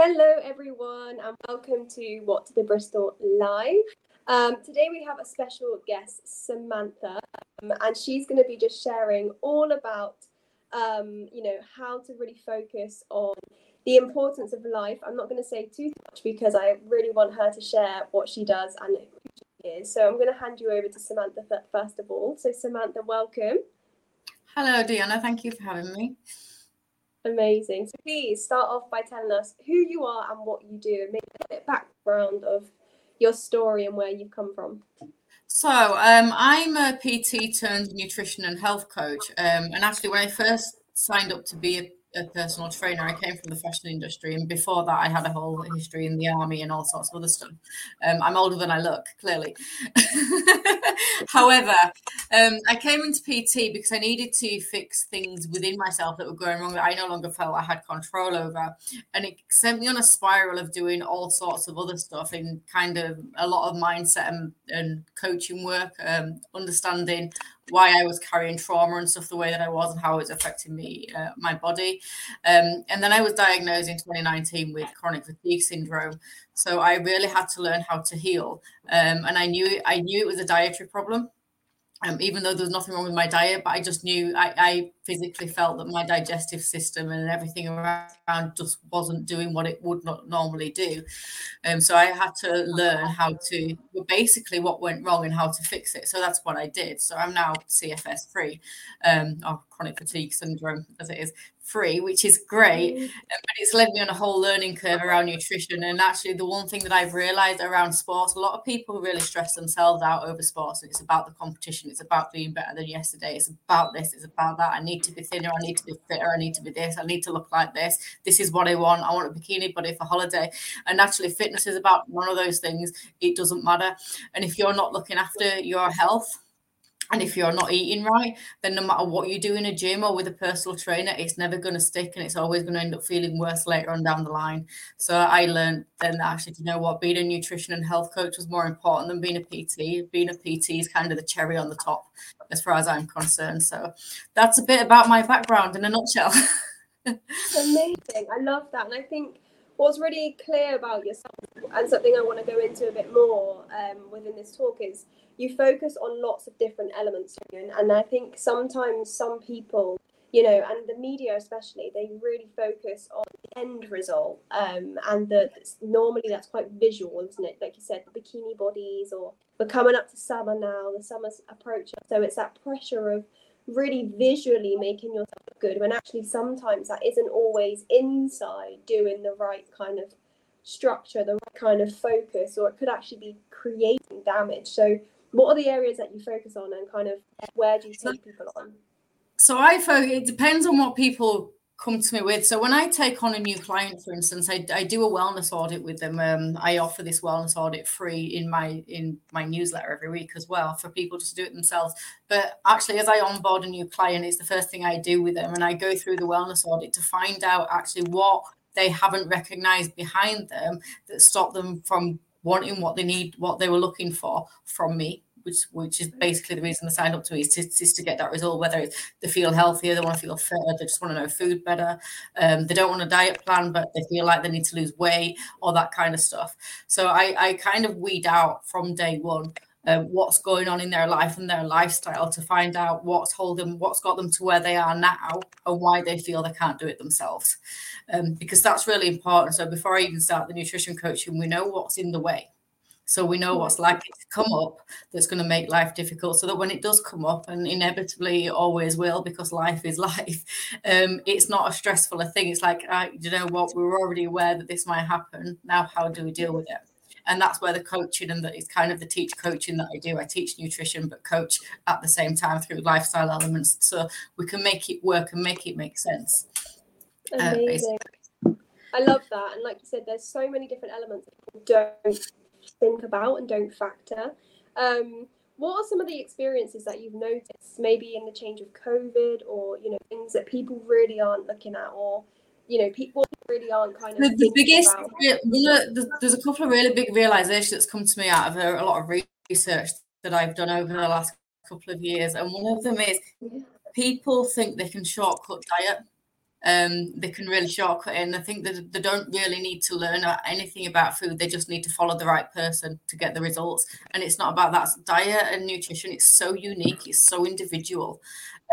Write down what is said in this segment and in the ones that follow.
Hello, everyone, and welcome to What the Bristol Live. Um, today we have a special guest, Samantha, um, and she's going to be just sharing all about, um, you know, how to really focus on the importance of life. I'm not going to say too much because I really want her to share what she does and who she is. So I'm going to hand you over to Samantha first of all. So Samantha, welcome. Hello, Diana. Thank you for having me. Amazing. So please start off by telling us who you are and what you do, and maybe a bit background of your story and where you've come from. So um, I'm a PT turned nutrition and health coach, um, and actually when I first signed up to be a a personal trainer. I came from the fashion industry, and before that, I had a whole history in the army and all sorts of other stuff. Um, I'm older than I look, clearly. However, um, I came into PT because I needed to fix things within myself that were going wrong that I no longer felt I had control over, and it sent me on a spiral of doing all sorts of other stuff in kind of a lot of mindset and, and coaching work, um, understanding why I was carrying trauma and stuff the way that I was and how it was affecting me, uh, my body. Um, and then I was diagnosed in 2019 with chronic fatigue syndrome. So I really had to learn how to heal. Um, and I knew I knew it was a dietary problem um, even though there was nothing wrong with my diet, but I just knew I, I, physically felt that my digestive system and everything around just wasn't doing what it would not normally do. Um, so I had to learn how to basically what went wrong and how to fix it. So that's what I did. So I'm now CFS free, um, or chronic fatigue syndrome as it is free, which is great. Mm. But it's led me on a whole learning curve around nutrition. And actually, the one thing that I've realized around sports, a lot of people really stress themselves out over sports. And it's about the competition, it's about being better than yesterday, it's about this, it's about that. I need to be thinner, I need to be fitter, I need to be this, I need to look like this. This is what I want. I want a bikini body for holiday. And actually, fitness is about one of those things. It doesn't matter. And if you're not looking after your health, and if you're not eating right, then no matter what you do in a gym or with a personal trainer, it's never going to stick and it's always going to end up feeling worse later on down the line. So I learned then that actually, you know what, being a nutrition and health coach was more important than being a PT. Being a PT is kind of the cherry on the top as far as I'm concerned. So that's a bit about my background in a nutshell. Amazing. I love that. And I think what's really clear about yourself and something I want to go into a bit more um, within this talk is you focus on lots of different elements and i think sometimes some people you know and the media especially they really focus on the end result um, and that normally that's quite visual isn't it? Like you said bikini bodies or we're coming up to summer now the summer's approaching. So it's that pressure of really visually making yourself good when actually sometimes that isn't always inside doing the right kind of structure the right kind of focus or it could actually be creating damage. So what are the areas that you focus on and kind of where do you take people on? So i focus it depends on what people come to me with. So when i take on a new client for instance i, I do a wellness audit with them um, i offer this wellness audit free in my in my newsletter every week as well for people to do it themselves. But actually as i onboard a new client it's the first thing i do with them and i go through the wellness audit to find out actually what they haven't recognized behind them that stop them from wanting what they need, what they were looking for from me, which which is basically the reason they signed up to me is to, is to get that result. Whether it's they feel healthier, they want to feel fitter, they just want to know food better. Um, they don't want a diet plan, but they feel like they need to lose weight, all that kind of stuff. So I I kind of weed out from day one um, what's going on in their life and their lifestyle to find out what's holding, what's got them to where they are now, and why they feel they can't do it themselves. Um, because that's really important. So before I even start the nutrition coaching, we know what's in the way. So we know what's likely to come up that's going to make life difficult, so that when it does come up, and inevitably it always will, because life is life, um, it's not a stressful a thing. It's like, uh, you know what, we are already aware that this might happen. Now, how do we deal with it? And that's where the coaching and that is kind of the teach coaching that I do. I teach nutrition, but coach at the same time through lifestyle elements, so we can make it work and make it make sense. Uh, Amazing. Uh, I love that, and like you said, there's so many different elements that don't think about and don't factor. Um, what are some of the experiences that you've noticed, maybe in the change of COVID, or you know things that people really aren't looking at, or you know people really aren't kind of the, the biggest there's a couple of really big realizations that's come to me out of a, a, lot of research that i've done over the last couple of years and one of them is people think they can shortcut diet um, they can really shortcut it. And I think that they don't really need to learn anything about food. They just need to follow the right person to get the results. And it's not about that diet and nutrition. It's so unique. It's so individual.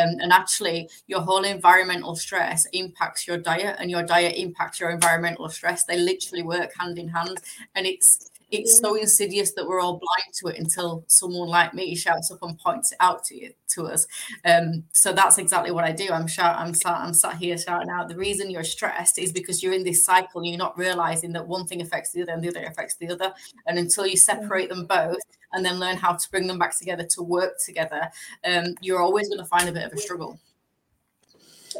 Um, and actually, your whole environmental stress impacts your diet, and your diet impacts your environmental stress. They literally work hand in hand. And it's it's so insidious that we're all blind to it until someone like me shouts up and points it out to you to us. Um, so that's exactly what I do. I'm shout, I'm sat, I'm sat here shouting out. The reason you're stressed is because you're in this cycle. and You're not realizing that one thing affects the other and the other affects the other. And until you separate them both and then learn how to bring them back together to work together, um, you're always going to find a bit of a struggle.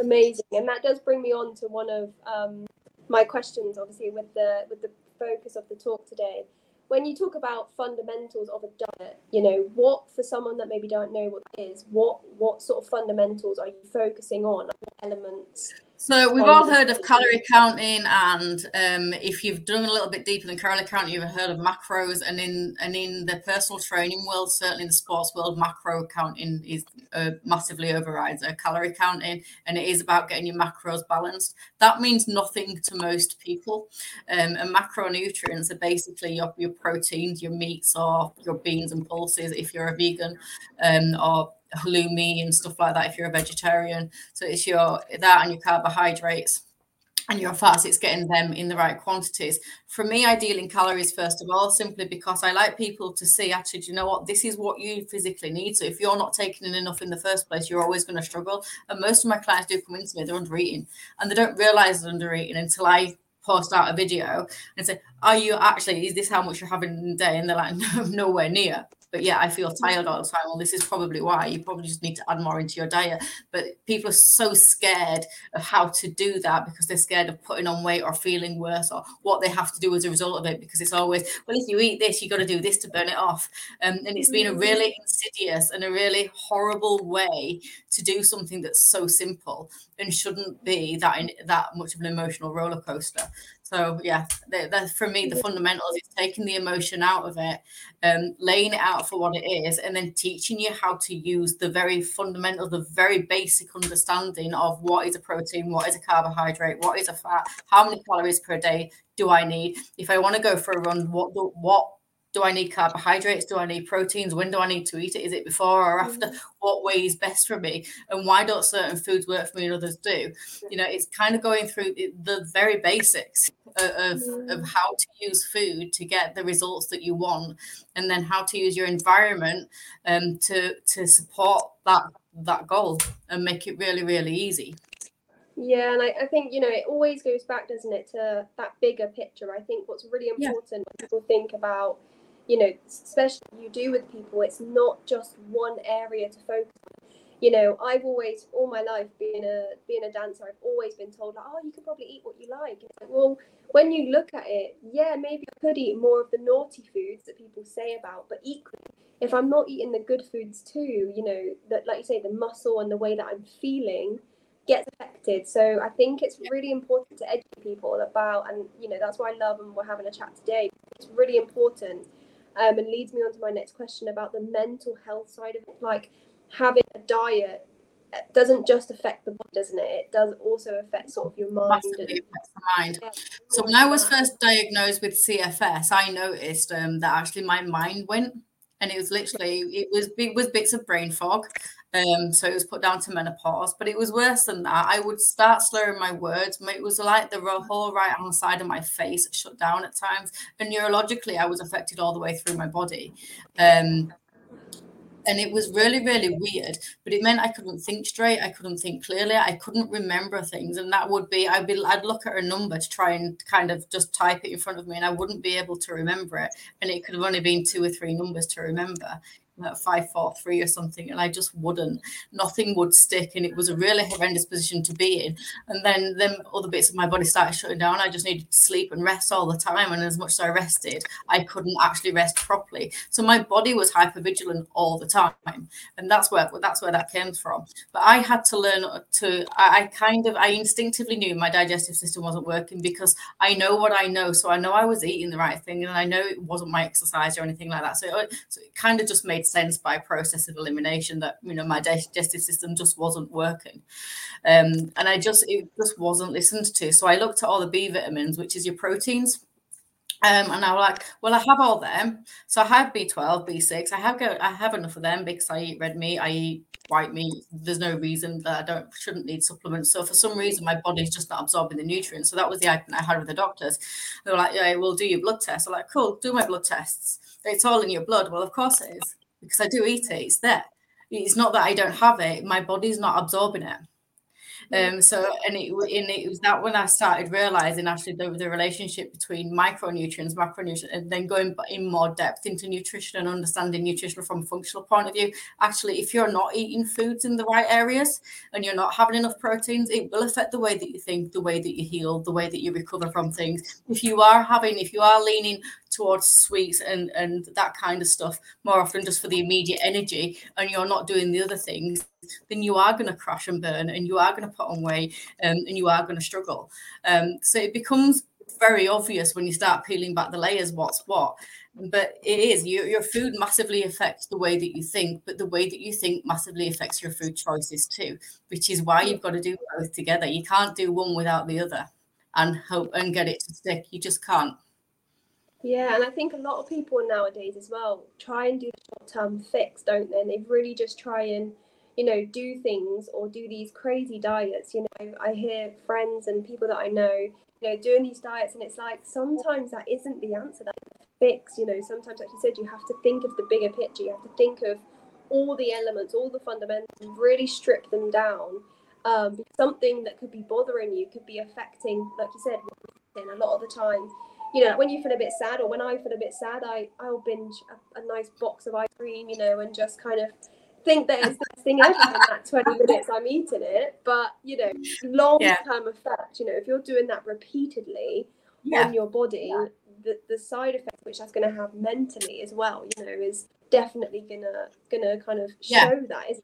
Amazing, and that does bring me on to one of um, my questions. Obviously, with the with the focus of the talk today when you talk about fundamentals of a diet, you know, what for someone that maybe don't know what is, what what sort of fundamentals are you focusing on? Elements so we've all heard of calorie counting, and um, if you've done a little bit deeper than calorie counting, you've heard of macros. And in and in the personal training world, certainly in the sports world, macro counting is uh, massively overrides a calorie counting, and it is about getting your macros balanced. That means nothing to most people. Um, and macronutrients are basically your, your proteins, your meats, or your beans and pulses if you're a vegan, um, or halloumi and stuff like that if you're a vegetarian. So it's your that and your carbohydrates and your fats, it's getting them in the right quantities. For me, I deal in calories first of all, simply because I like people to see actually, you know what? This is what you physically need. So if you're not taking in enough in the first place, you're always going to struggle. And most of my clients do come into me, they're under eating and they don't realize they're under eating until I post out a video and say, Are you actually, is this how much you're having in a day? And they're like, No, nowhere near but yeah, I feel tired all the time. Well, this is probably why you probably just need to add more into your diet. But people are so scared of how to do that because they're scared of putting on weight or feeling worse or what they have to do as a result of it. Because it's always, well, if you eat this, you got to do this to burn it off. Um, and it's been a mm-hmm. really insidious and a really horrible way to do something that's so simple and shouldn't be that in, that much of an emotional roller coaster. So yeah, for me the fundamentals is taking the emotion out of it, um, laying it out for what it is, and then teaching you how to use the very fundamental, the very basic understanding of what is a protein, what is a carbohydrate, what is a fat, how many calories per day do I need? If I want to go for a run, what what do I need carbohydrates? Do I need proteins? When do I need to eat it? Is it before or after? Mm-hmm. What way is best for me? And why don't certain foods work for me and others do? You know, it's kind of going through the very basics of, of mm-hmm. how to use food to get the results that you want, and then how to use your environment um, to to support that that goal and make it really really easy. Yeah, and I, I, think you know it always goes back, doesn't it, to that bigger picture. I think what's really important yeah. when people think about you know, especially you do with people, it's not just one area to focus on. You know, I've always, all my life, being a being a dancer, I've always been told, like, oh, you can probably eat what you like. Like, well, when you look at it, yeah, maybe I could eat more of the naughty foods that people say about, but equally, if I'm not eating the good foods too, you know, that like you say, the muscle and the way that I'm feeling gets affected. So I think it's really important to educate people about, and you know, that's why I love and we're having a chat today. It's really important um, and leads me on to my next question about the mental health side of it. Like having a diet uh, doesn't just affect the body, doesn't it? It does also affect sort of your mind. affects the mind. Yeah. So when I was first diagnosed with CFS, I noticed um, that actually my mind went, and it was literally it was it was bits of brain fog. Um, so it was put down to menopause, but it was worse than that. I would start slurring my words. It was like the whole right hand side of my face shut down at times, and neurologically, I was affected all the way through my body. Um, and it was really, really weird. But it meant I couldn't think straight. I couldn't think clearly. I couldn't remember things, and that would be I'd be I'd look at a number to try and kind of just type it in front of me, and I wouldn't be able to remember it. And it could have only been two or three numbers to remember five, four, three or something, and I just wouldn't. Nothing would stick, and it was a really horrendous position to be in. And then then other bits of my body started shutting down. I just needed to sleep and rest all the time, and as much as I rested, I couldn't actually rest properly. So my body was hyper vigilant all the time, and that's where that's where that came from. But I had to learn to. I, I kind of I instinctively knew my digestive system wasn't working because I know what I know. So I know I was eating the right thing, and I know it wasn't my exercise or anything like that. So it, so it kind of just made sense by process of elimination that you know my digestive system just wasn't working, um, and I just it just wasn't listened to. So I looked at all the B vitamins, which is your proteins. Um, and I was like, well, I have all them. So I have B12, B6. I have go, I have enough of them because I eat red meat, I eat white meat. There's no reason that I don't shouldn't need supplements. So for some reason, my body's just not absorbing the nutrients. So that was the argument I had with the doctors. They were like, yeah, we'll do your blood test. I'm like, cool, do my blood tests. It's all in your blood. Well, of course it is because I do eat it. It's there. It's not that I don't have it. My body's not absorbing it. Um, so and it, and it was that when I started realizing actually the, the relationship between micronutrients, macronutrients, and then going in more depth into nutrition and understanding nutrition from a functional point of view. Actually, if you're not eating foods in the right areas and you're not having enough proteins, it will affect the way that you think, the way that you heal, the way that you recover from things. If you are having, if you are leaning towards sweets and and that kind of stuff more often just for the immediate energy and you're not doing the other things then you are going to crash and burn and you are going to put on weight um, and you are going to struggle. Um, so it becomes very obvious when you start peeling back the layers what's what. But it is your, your food massively affects the way that you think but the way that you think massively affects your food choices too which is why you've got to do both together. You can't do one without the other and hope and get it to stick. You just can't yeah, and I think a lot of people nowadays as well try and do short term fix, don't they? And they really just try and, you know, do things or do these crazy diets. You know, I hear friends and people that I know, you know, doing these diets, and it's like sometimes that isn't the answer. That fix, you know, sometimes, like you said, you have to think of the bigger picture. You have to think of all the elements, all the fundamentals, really strip them down. Um, something that could be bothering you could be affecting, like you said, a lot of the time you know, when you feel a bit sad or when I feel a bit sad, I, I'll binge a, a nice box of ice cream, you know, and just kind of think that it's the best thing ever in that 20 minutes I'm eating it. But, you know, long term yeah. effect, you know, if you're doing that repeatedly yeah. on your body, the, the side effect which that's going to have mentally as well, you know, is definitely gonna gonna kind of show yeah. that is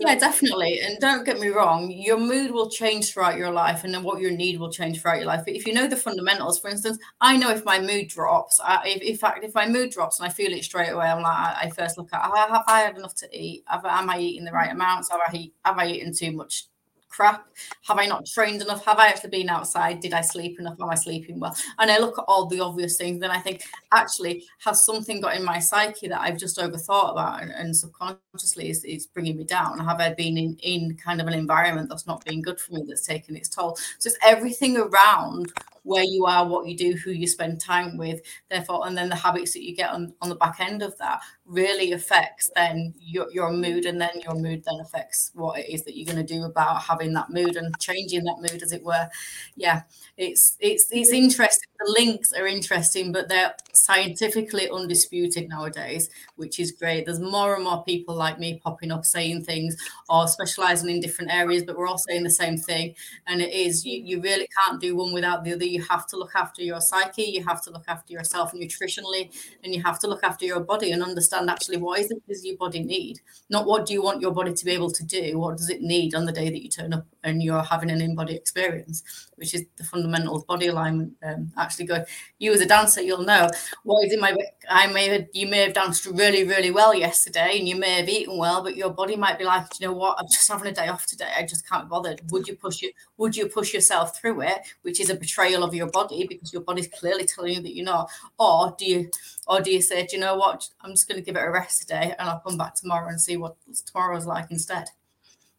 yeah definitely and don't get me wrong your mood will change throughout your life and then what your need will change throughout your life but if you know the fundamentals for instance i know if my mood drops I, if, in fact if my mood drops and i feel it straight away i'm like i, I first look at ah, have i had enough to eat have, am i eating the right mm. amounts? Have i have i eaten too much crap? Have I not trained enough? Have I actually been outside? Did I sleep enough? Am I sleeping well? And I look at all the obvious things, then I think, actually, has something got in my psyche that I've just overthought about and, and subconsciously is, is bringing me down? Have I been in, in kind of an environment that's not been good for me, that's taken its toll? So it's everything around where you are, what you do, who you spend time with, therefore, and then the habits that you get on, on the back end of that really affects then your, your mood, and then your mood then affects what it is that you're going to do about having that mood and changing that mood, as it were. Yeah, it's it's it's interesting. The links are interesting, but they're scientifically undisputed nowadays, which is great. There's more and more people like me popping up saying things or specializing in different areas, but we're all saying the same thing. And it is you, you really can't do one without the other. You have to look after your psyche, you have to look after yourself nutritionally, and you have to look after your body and understand actually what is it does your body need? Not what do you want your body to be able to do, what does it need on the day that you turn up and you're having an in-body experience, which is the fundamental body alignment. Um, actually, go. You as a dancer, you'll know what is in my. I may have, you may have danced really, really well yesterday, and you may have eaten well, but your body might be like, you know what, I'm just having a day off today. I just can't be bothered. Would you push it? Would you push yourself through it, which is a betrayal of your body because your body's clearly telling you that you're not, or do you, or do you say, do you know what, I'm just going to give it a rest today, and I'll come back tomorrow and see what tomorrow's like instead.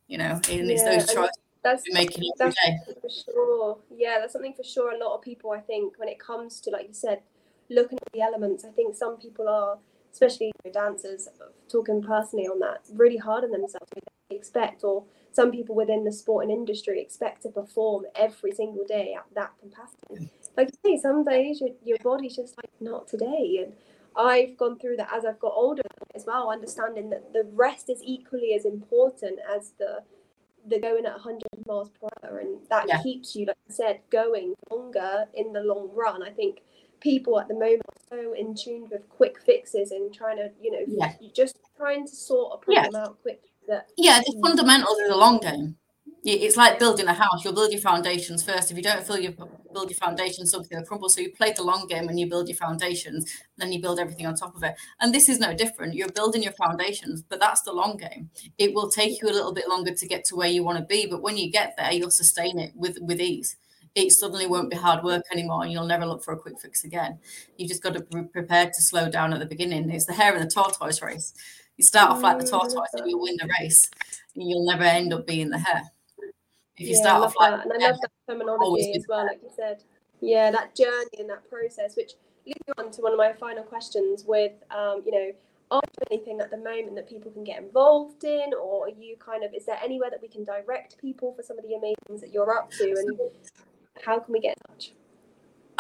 You know, and yeah, it's those choices that's making it that's for sure. Yeah, that's something for sure. A lot of people, I think, when it comes to like you said, looking at the elements, I think some people are, especially dancers, talking personally on that, really hard on themselves. They expect, or some people within the sporting industry expect to perform every single day at that capacity. Mm. Like you say, some days your, your body's just like not today, and I've gone through that as I've got older as well, understanding that the rest is equally as important as the the going at 100 miles per hour and that yeah. keeps you like i said going longer in the long run i think people at the moment are so in tune with quick fixes and trying to you know yeah. just trying to sort a problem yeah. out quick that yeah the mm. fundamentals is a long game it's like building a house. You'll build your foundations first. If you don't feel you build your foundations, something will crumble. So you play the long game and you build your foundations, then you build everything on top of it. And this is no different. You're building your foundations, but that's the long game. It will take you a little bit longer to get to where you want to be, but when you get there, you'll sustain it with with ease. It suddenly won't be hard work anymore, and you'll never look for a quick fix again. You just got to be prepared to slow down at the beginning. It's the hare and the tortoise race. You start off like the tortoise, and you'll win the race. And you'll never end up being the hare. If you yeah, start off like, that. and I love that terminology as well, like you said. Yeah, that journey and that process, which leads me on to one of my final questions. With um, you know, are there anything at the moment that people can get involved in, or are you kind of? Is there anywhere that we can direct people for some of the amazing things that you're up to, and how can we get in touch?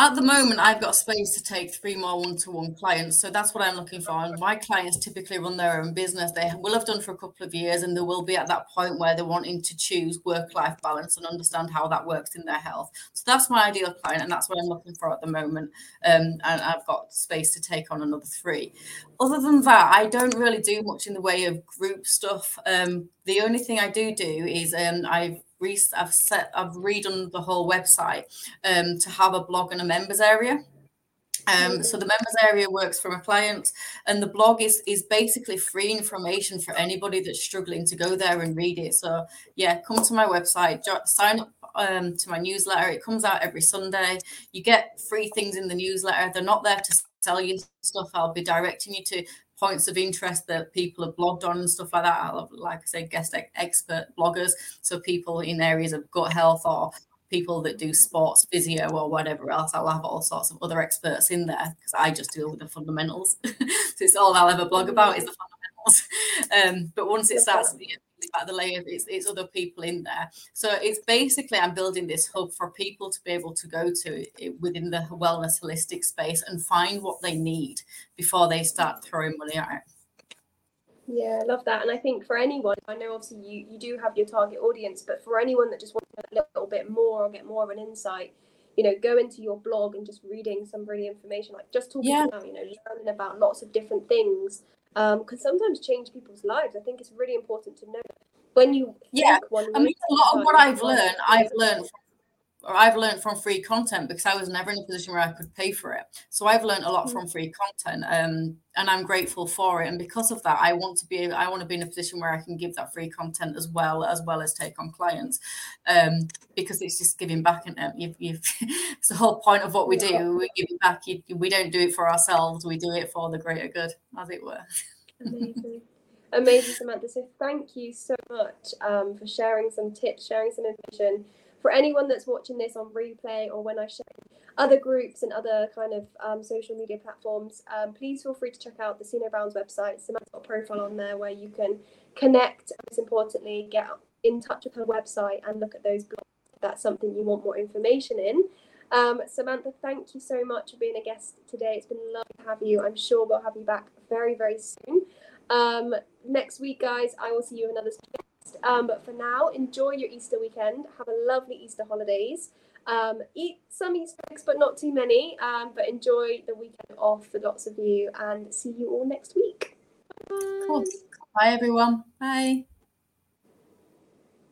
At the moment, I've got space to take three more one-to-one clients, so that's what I'm looking for. And my clients typically run their own business; they will have done for a couple of years, and they will be at that point where they're wanting to choose work-life balance and understand how that works in their health. So that's my ideal client, and that's what I'm looking for at the moment. Um, and I've got space to take on another three. Other than that, I don't really do much in the way of group stuff. Um, the only thing I do do is um, I've re- I've set I've redone the whole website um, to have a blog and a members area. Um, so the members area works for my clients, and the blog is is basically free information for anybody that's struggling to go there and read it. So yeah, come to my website, sign up um, to my newsletter. It comes out every Sunday. You get free things in the newsletter. They're not there to sell you stuff. I'll be directing you to points of interest that people have blogged on and stuff like that. I love, like I say, guest expert bloggers. So people in areas of gut health or people that do sports physio or whatever else. I'll have all sorts of other experts in there because I just deal with the fundamentals. so it's all I'll ever blog about is the fundamentals. Um, but once it starts about the layer it's, it's other people in there so it's basically i'm building this hub for people to be able to go to within the wellness holistic space and find what they need before they start throwing money at it yeah, I love that. And I think for anyone, I know obviously you, you do have your target audience, but for anyone that just wants a little bit more or get more of an insight, you know, go into your blog and just reading some really information, like just talking yeah. about, you know, learning about lots of different things um, can sometimes change people's lives. I think it's really important to know when you yeah. I mean, a lot of what I've learned, I've learned from or I've learned from free content because I was never in a position where I could pay for it. So I've learned a lot mm. from free content, um, and I'm grateful for it. And because of that, I want to be I want to be in a position where I can give that free content as well as well as take on clients, um, because it's just giving back. And um, you've, you've it's the whole point of what we do. We give it back. You, we don't do it for ourselves. We do it for the greater good, as it were. Amazing. Amazing, Samantha. So thank you so much um, for sharing some tips, sharing some information for anyone that's watching this on replay or when I share other groups and other kind of um, social media platforms, um, please feel free to check out the Sino Brown's website. Samantha's got a profile on there where you can connect, and most importantly, get in touch with her website and look at those blogs if that's something you want more information in. Um, Samantha, thank you so much for being a guest today. It's been lovely to have you. I'm sure we'll have you back very, very soon. Um, next week, guys, I will see you in another um, but for now, enjoy your Easter weekend. Have a lovely Easter holidays. Um, eat some Easter eggs, but not too many. Um, but enjoy the weekend off for lots of you and see you all next week. Bye, Bye everyone. Bye.